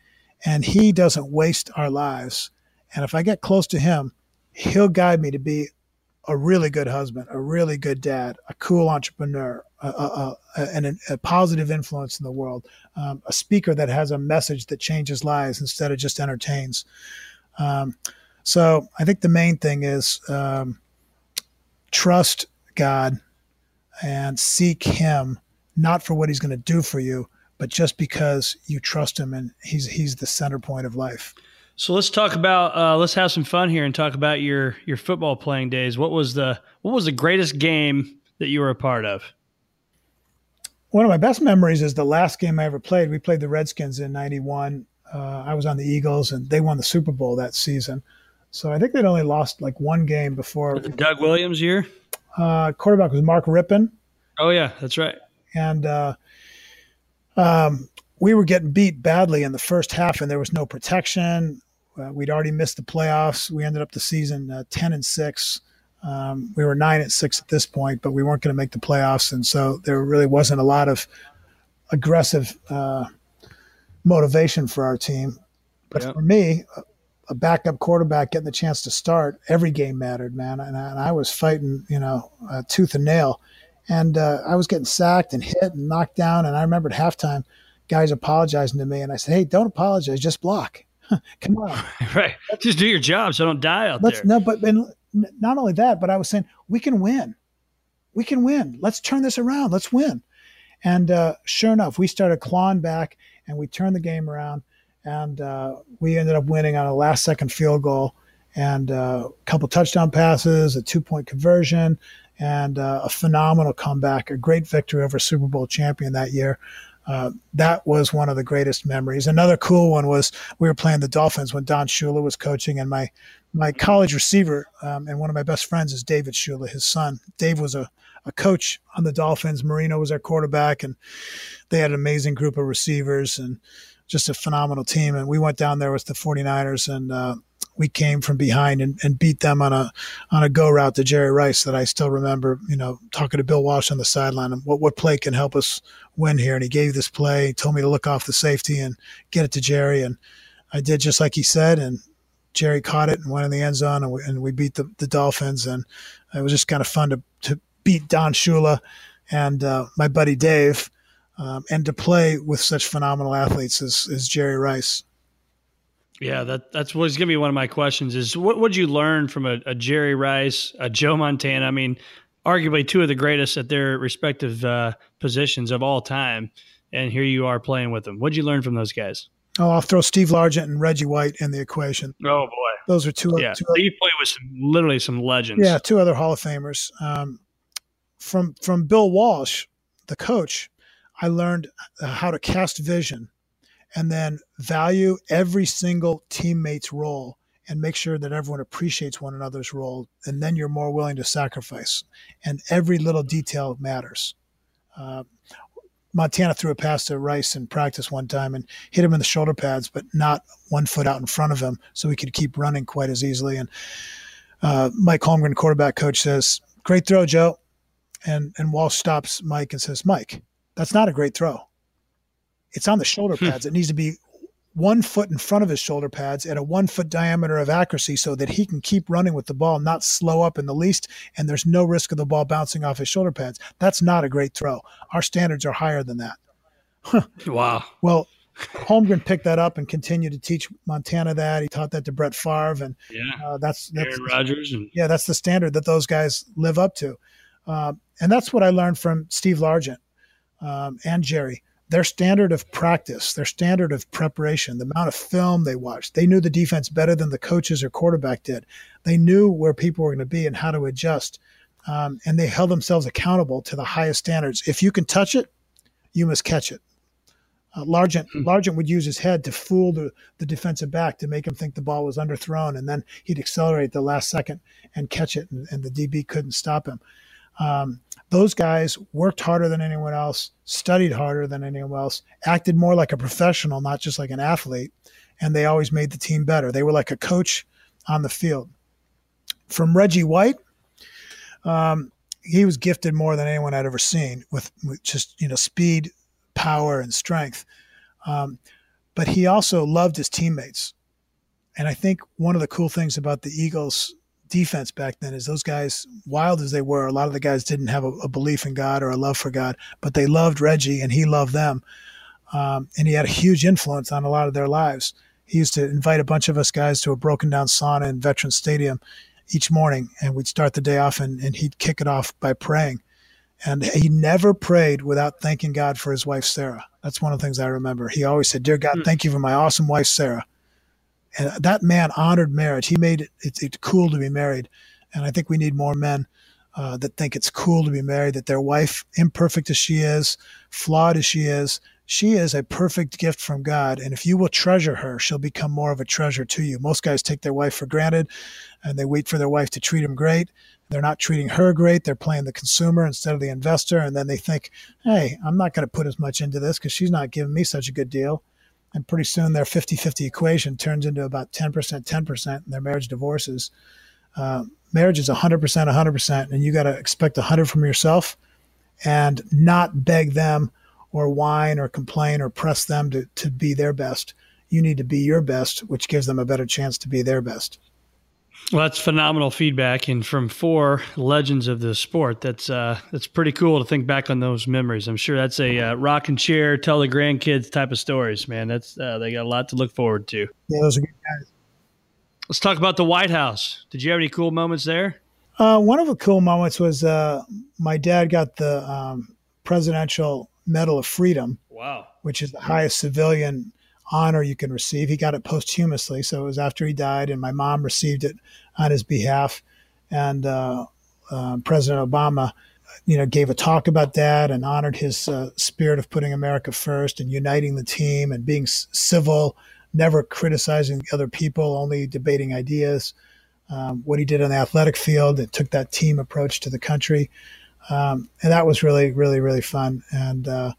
Speaker 3: and he doesn't waste our lives. And if I get close to him, he'll guide me to be a really good husband, a really good dad, a cool entrepreneur, a, a, a, a positive influence in the world, um, a speaker that has a message that changes lives instead of just entertains. Um, so I think the main thing is um, trust God and seek Him, not for what He's going to do for you, but just because you trust him and he's he's the center point of life.
Speaker 2: So let's talk about uh, let's have some fun here and talk about your your football playing days. What was the what was the greatest game that you were a part of?
Speaker 3: one of my best memories is the last game I ever played. We played the Redskins in '91. Uh, I was on the Eagles, and they won the Super Bowl that season. So I think they'd only lost like one game before.
Speaker 2: The Doug Williams year.
Speaker 3: Uh, quarterback was Mark Rypien.
Speaker 2: Oh yeah, that's right.
Speaker 3: And uh, um, we were getting beat badly in the first half, and there was no protection. Uh, we'd already missed the playoffs. We ended up the season uh, ten and six. Um, we were nine and six at this point, but we weren't going to make the playoffs, and so there really wasn't a lot of aggressive uh, motivation for our team. But for me, a backup quarterback getting the chance to start, every game mattered, man. And I, and I was fighting, you know, uh, tooth and nail. And uh, I was getting sacked and hit and knocked down. And I remember at halftime, guys apologizing to me. And I said, hey, don't apologize, just block. [laughs] Come on. [laughs]
Speaker 2: right. Just do your job so don't die out
Speaker 3: Let's,
Speaker 2: there.
Speaker 3: No, but and not only that, but I was saying, we can win. We can win. Let's turn this around. Let's win. And uh, sure enough, we started clawing back and we turned the game around and uh, we ended up winning on a last second field goal and uh, a couple touchdown passes, a two point conversion, and uh, a phenomenal comeback, a great victory over Super Bowl champion that year. Uh, that was one of the greatest memories. Another cool one was we were playing the Dolphins when Don Shula was coaching, and my my college receiver um, and one of my best friends is David Shula, his son. Dave was a, a coach on the Dolphins. Marino was our quarterback, and they had an amazing group of receivers. And just a phenomenal team. And we went down there with the 49ers and uh, we came from behind and, and, beat them on a on a go route to Jerry Rice that I still remember, you know, talking to Bill Walsh on the sideline and what, what play can help us win here. And he gave this play, told me to look off the safety and get it to Jerry. And I did just like he said. And Jerry caught it and went in the end zone and we, and we beat the, the Dolphins. And it was just kind of fun to, to beat Don Shula and uh, my buddy Dave um, and to play with such phenomenal athletes as, as Jerry Rice.
Speaker 2: Yeah, that that's what's going to be one of my questions. Is what would you learn from a, a, Jerry Rice, a Joe Montana? I mean, arguably two of the greatest at their respective uh, positions of all time, and here you are playing with them. What'd you learn from those guys?
Speaker 3: Oh, I'll throw Steve Largent and Reggie White in the equation.
Speaker 2: Oh boy,
Speaker 3: those are two.
Speaker 2: Yeah,
Speaker 3: two
Speaker 2: so you play with some literally some legends.
Speaker 3: Yeah, two other Hall of Famers. Um, from from Bill Walsh, the coach, I learned how to cast vision and then value every single teammate's role and make sure that everyone appreciates one another's role. And then you're more willing to sacrifice. And every little detail matters. Uh, Montana threw a pass to Rice in practice one time and hit him in the shoulder pads, but not one foot out in front of him, so he could keep running quite as easily. And uh, Mike Holmgren, quarterback coach, says, "Great throw, Joe." And and Walsh stops Mike and says, "Mike, that's not a great throw. It's on the shoulder hmm. pads. it needs to be one foot in front of his shoulder pads at a one foot diameter of accuracy so that he can keep running with the ball, not slow up in the least, and there's no risk of the ball bouncing off his shoulder pads. That's not a great throw. Our standards are higher than that.
Speaker 2: wow.
Speaker 3: Well, Holmgren picked that up and continued to teach Montana that. He taught that to Brett Favre, and
Speaker 2: yeah,
Speaker 3: uh, that's that's
Speaker 2: Aaron Rodgers, and
Speaker 3: yeah, that's the standard that those guys live up to, uh, and that's what I learned from Steve Largent um, and Jerry, their standard of practice, their standard of preparation, the amount of film they watched, they knew the defense better than the coaches or quarterback did. They knew where people were going to be and how to adjust. Um, and they held themselves accountable to the highest standards. If you can touch it, you must catch it. Uh, Largent, hmm. Largent would use his head to fool the, the defensive back to make him think the ball was underthrown, and then he'd accelerate the last second and catch it, and, and the DB couldn't stop him. Um, those guys worked harder than anyone else, studied harder than anyone else, acted more like a professional, not just like an athlete, and they always made the team better. They were like a coach on the field. From Reggie White, um, he was gifted more than anyone I'd ever seen with, with just you know speed, power, and strength. Um, but he also loved his teammates, and I think one of the cool things about the Eagles defense back then is those guys, wild as they were, a lot of the guys didn't have a, a belief in God or a love for God, but they loved Reggie and he loved them. Um, and he had a huge influence on a lot of their lives. He used to invite a bunch of us guys to a broken down sauna in Veterans Stadium each morning, and we'd start the day off and, and he'd kick it off by praying. And he never prayed without thanking God for his wife, Sarah. That's one of the things I remember. He always said, Dear God, hmm. thank you for my awesome wife, Sarah and that man honored marriage. He made it, it, it cool to be married, and I think we need more men uh, that think it's cool to be married, that their wife, imperfect as she is, flawed as she is, she is a perfect gift from God. And if you will treasure her, she'll become more of a treasure to you. Most guys take their wife for granted and they wait for their wife to treat them great. They're not treating her great. They're playing the consumer instead of the investor. And then they think, hey, I'm not going to put as much into this because she's not giving me such a good deal. And pretty soon their 50 50 equation turns into about 10%, 10%, and their marriage divorces. Uh, marriage is 100%, 100%, and you got to expect 100 from yourself and not beg them or whine or complain or press them to, to be their best. You need to be your best, which gives them a better chance to be their best.
Speaker 2: Well, that's phenomenal feedback, and from four legends of the sport, that's uh, that's pretty cool to think back on those memories. I'm sure that's a uh, rocking chair, tell the grandkids type of stories, man. That's uh, they got a lot to look forward to.
Speaker 3: Yeah, those are good guys.
Speaker 2: Let's talk about the White House. Did you have any cool moments there?
Speaker 3: Uh, one of the cool moments was uh, my dad got the um, presidential Medal of Freedom.
Speaker 2: Wow.
Speaker 3: Which is the highest civilian honor you can receive. He got it posthumously, so it was after he died, and my mom received it on his behalf. And uh, uh, President Obama, you know, gave a talk about that and honored his uh, spirit of putting America first and uniting the team and being civil, never criticizing other people, only debating ideas. Um, what he did on the athletic field and took that team approach to the country. Um, and that was really, really, really fun and uh,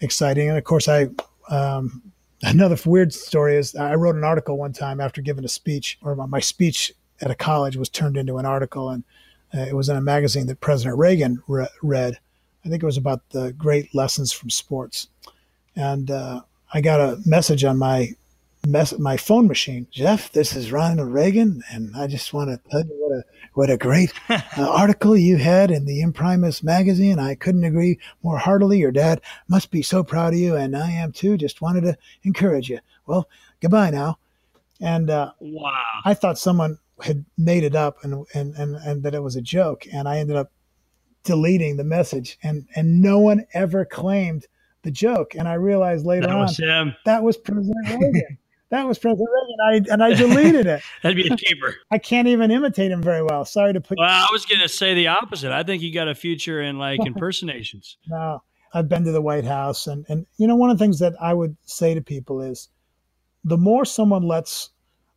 Speaker 3: exciting. And of course, I um, another weird story is I wrote an article one time after giving a speech, or my speech at a college was turned into an article, and uh, it was in a magazine that President Reagan re- read. I think it was about the great lessons from sports, and uh, I got a message on my mess- my phone machine. Jeff, this is Ronald Reagan, and I just want to tell you what a what a great [laughs] uh, article you had in the Imprimis magazine. I couldn't agree more heartily. Your dad must be so proud of you, and I am too. Just wanted to encourage you. Well, goodbye now. And uh,
Speaker 2: wow,
Speaker 3: I thought someone had made it up and, and and and that it was a joke, and I ended up deleting the message, and and no one ever claimed the joke. And I realized later
Speaker 2: that
Speaker 3: on
Speaker 2: him.
Speaker 3: that was President [laughs] Reagan. That was President Reagan. I, and I deleted it. [laughs]
Speaker 2: That'd be a keeper.
Speaker 3: I can't even imitate him very well. Sorry to put.
Speaker 2: Well, I was going to say the opposite. I think you got a future in like [laughs] impersonations.
Speaker 3: no, I've been to the White House, and and you know one of the things that I would say to people is, the more someone lets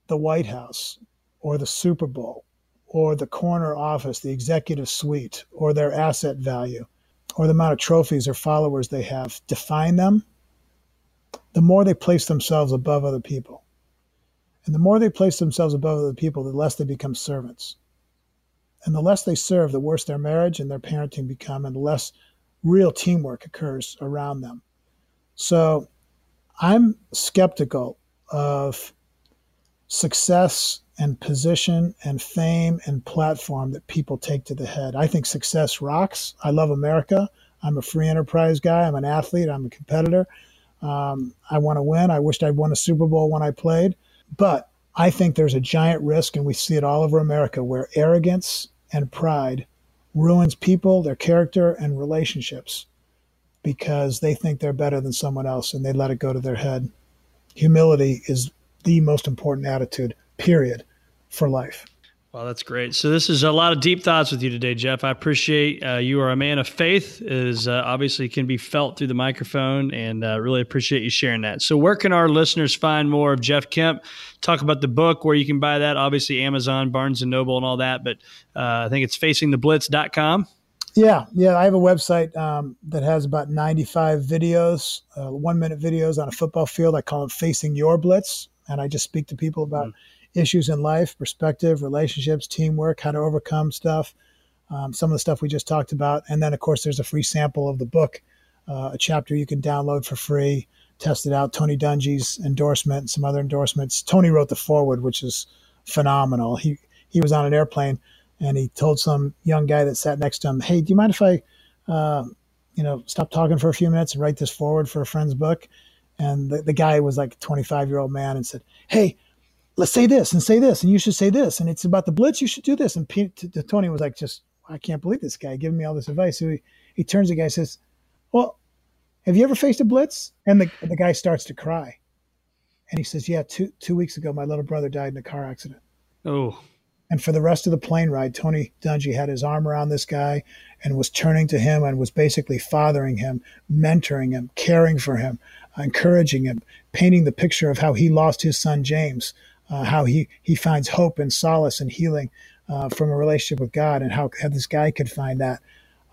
Speaker 3: the White House or the Super Bowl or the corner office, the executive suite, or their asset value, or the amount of trophies or followers they have define them the more they place themselves above other people. And the more they place themselves above other people, the less they become servants. And the less they serve, the worse their marriage and their parenting become, and the less real teamwork occurs around them. So I'm skeptical of success and position and fame and platform that people take to the head. I think success rocks. I love America. I'm a free enterprise guy. I'm an athlete. I'm a competitor. Um, I want to win. I wished I'd won a Super Bowl when I played. But I think there's a giant risk, and we see it all over America, where arrogance and pride ruins people, their character, and relationships because they think they're better than someone else and they let it go to their head. Humility is the most important attitude, period, for life.
Speaker 2: Well, that's great. So this is a lot of deep thoughts with you today, Jeff. I appreciate uh, you are a man of faith, is uh, obviously can be felt through the microphone, and uh, really appreciate you sharing that. So, where can our listeners find more of Jeff Kemp? Talk about the book, where you can buy that. Obviously, Amazon, Barnes and Noble, and all that. But uh, I think it's facingtheblitz.com.
Speaker 3: Yeah, yeah. I have a website um, that has about 95 videos, uh, one minute videos on a football field. I call it Facing Your Blitz, and I just speak to people about. Mm issues in life, perspective, relationships, teamwork, how to overcome stuff, um, some of the stuff we just talked about. And then, of course, there's a free sample of the book, uh, a chapter you can download for free, test it out. Tony Dungy's endorsement and some other endorsements. Tony wrote the foreword, which is phenomenal. He, he was on an airplane and he told some young guy that sat next to him, Hey, do you mind if I, uh, you know, stop talking for a few minutes and write this forward for a friend's book? And the, the guy was like a 25 year old man and said, Hey, let's say this and say this, and you should say this, and it's about the blitz. You should do this. And Pete, Tony was like, just I can't believe this guy giving me all this advice. So he, he turns to the guy and says, "Well, have you ever faced a blitz?" And the the guy starts to cry, and he says, "Yeah, two two weeks ago, my little brother died in a car accident."
Speaker 2: Oh,
Speaker 3: And for the rest of the plane ride, Tony Dungy had his arm around this guy and was turning to him and was basically fathering him, mentoring him, caring for him, encouraging him, painting the picture of how he lost his son James, uh, how he, he finds hope and solace and healing uh, from a relationship with God, and how, how this guy could find that.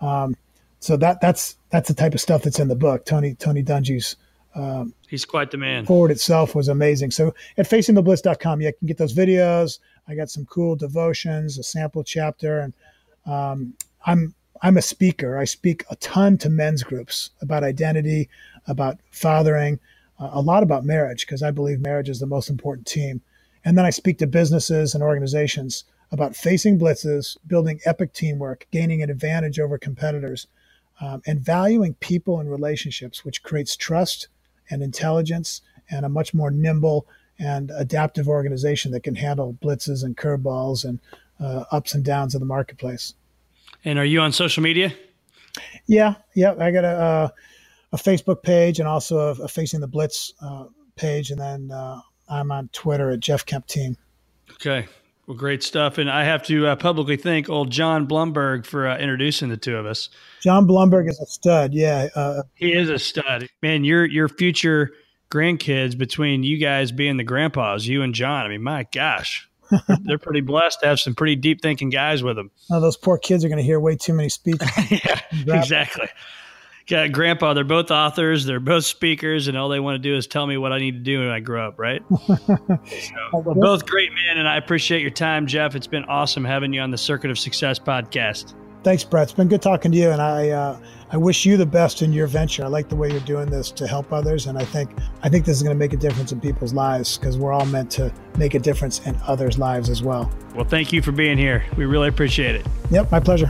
Speaker 3: Um, so that that's that's the type of stuff that's in the book. Tony Tony Dungy's
Speaker 2: um, he's quite the man.
Speaker 3: Forward itself was amazing. So at facingtheblitz.com, you can get those videos. I got some cool devotions, a sample chapter, and um, I'm I'm a speaker. I speak a ton to men's groups about identity, about fathering, uh, a lot about marriage because I believe marriage is the most important team. And then I speak to businesses and organizations about facing blitzes, building epic teamwork, gaining an advantage over competitors, um, and valuing people and relationships, which creates trust and intelligence and a much more nimble and adaptive organization that can handle blitzes and curveballs and uh, ups and downs of the marketplace.
Speaker 2: And are you on social media?
Speaker 3: Yeah, yeah. I got a, uh, a Facebook page and also a, a Facing the Blitz uh, page, and then uh, I'm on Twitter at Jeff Kemp Team.
Speaker 2: Okay, well, great stuff. And I have to uh, publicly thank old John Blumberg for uh, introducing the two of us.
Speaker 3: John Blumberg is a stud. Yeah, uh,
Speaker 2: he is a stud. Man, your your future grandkids between you guys being the grandpas, you and John. I mean, my gosh, [laughs] they're pretty blessed to have some pretty deep thinking guys with them.
Speaker 3: Oh, those poor kids are going to hear way too many speeches. [laughs]
Speaker 2: yeah, exactly. Got grandpa. They're both authors. They're both speakers, and all they want to do is tell me what I need to do when I grow up. Right? [laughs] so, both great men, and I appreciate your time, Jeff. It's been awesome having you on the Circuit of Success podcast.
Speaker 3: Thanks, Brett. It's been good talking to you, and I uh, I wish you the best in your venture. I like the way you're doing this to help others, and I think I think this is going to make a difference in people's lives because we're all meant to make a difference in others' lives as well.
Speaker 2: Well, thank you for being here. We really appreciate it.
Speaker 3: Yep, my pleasure.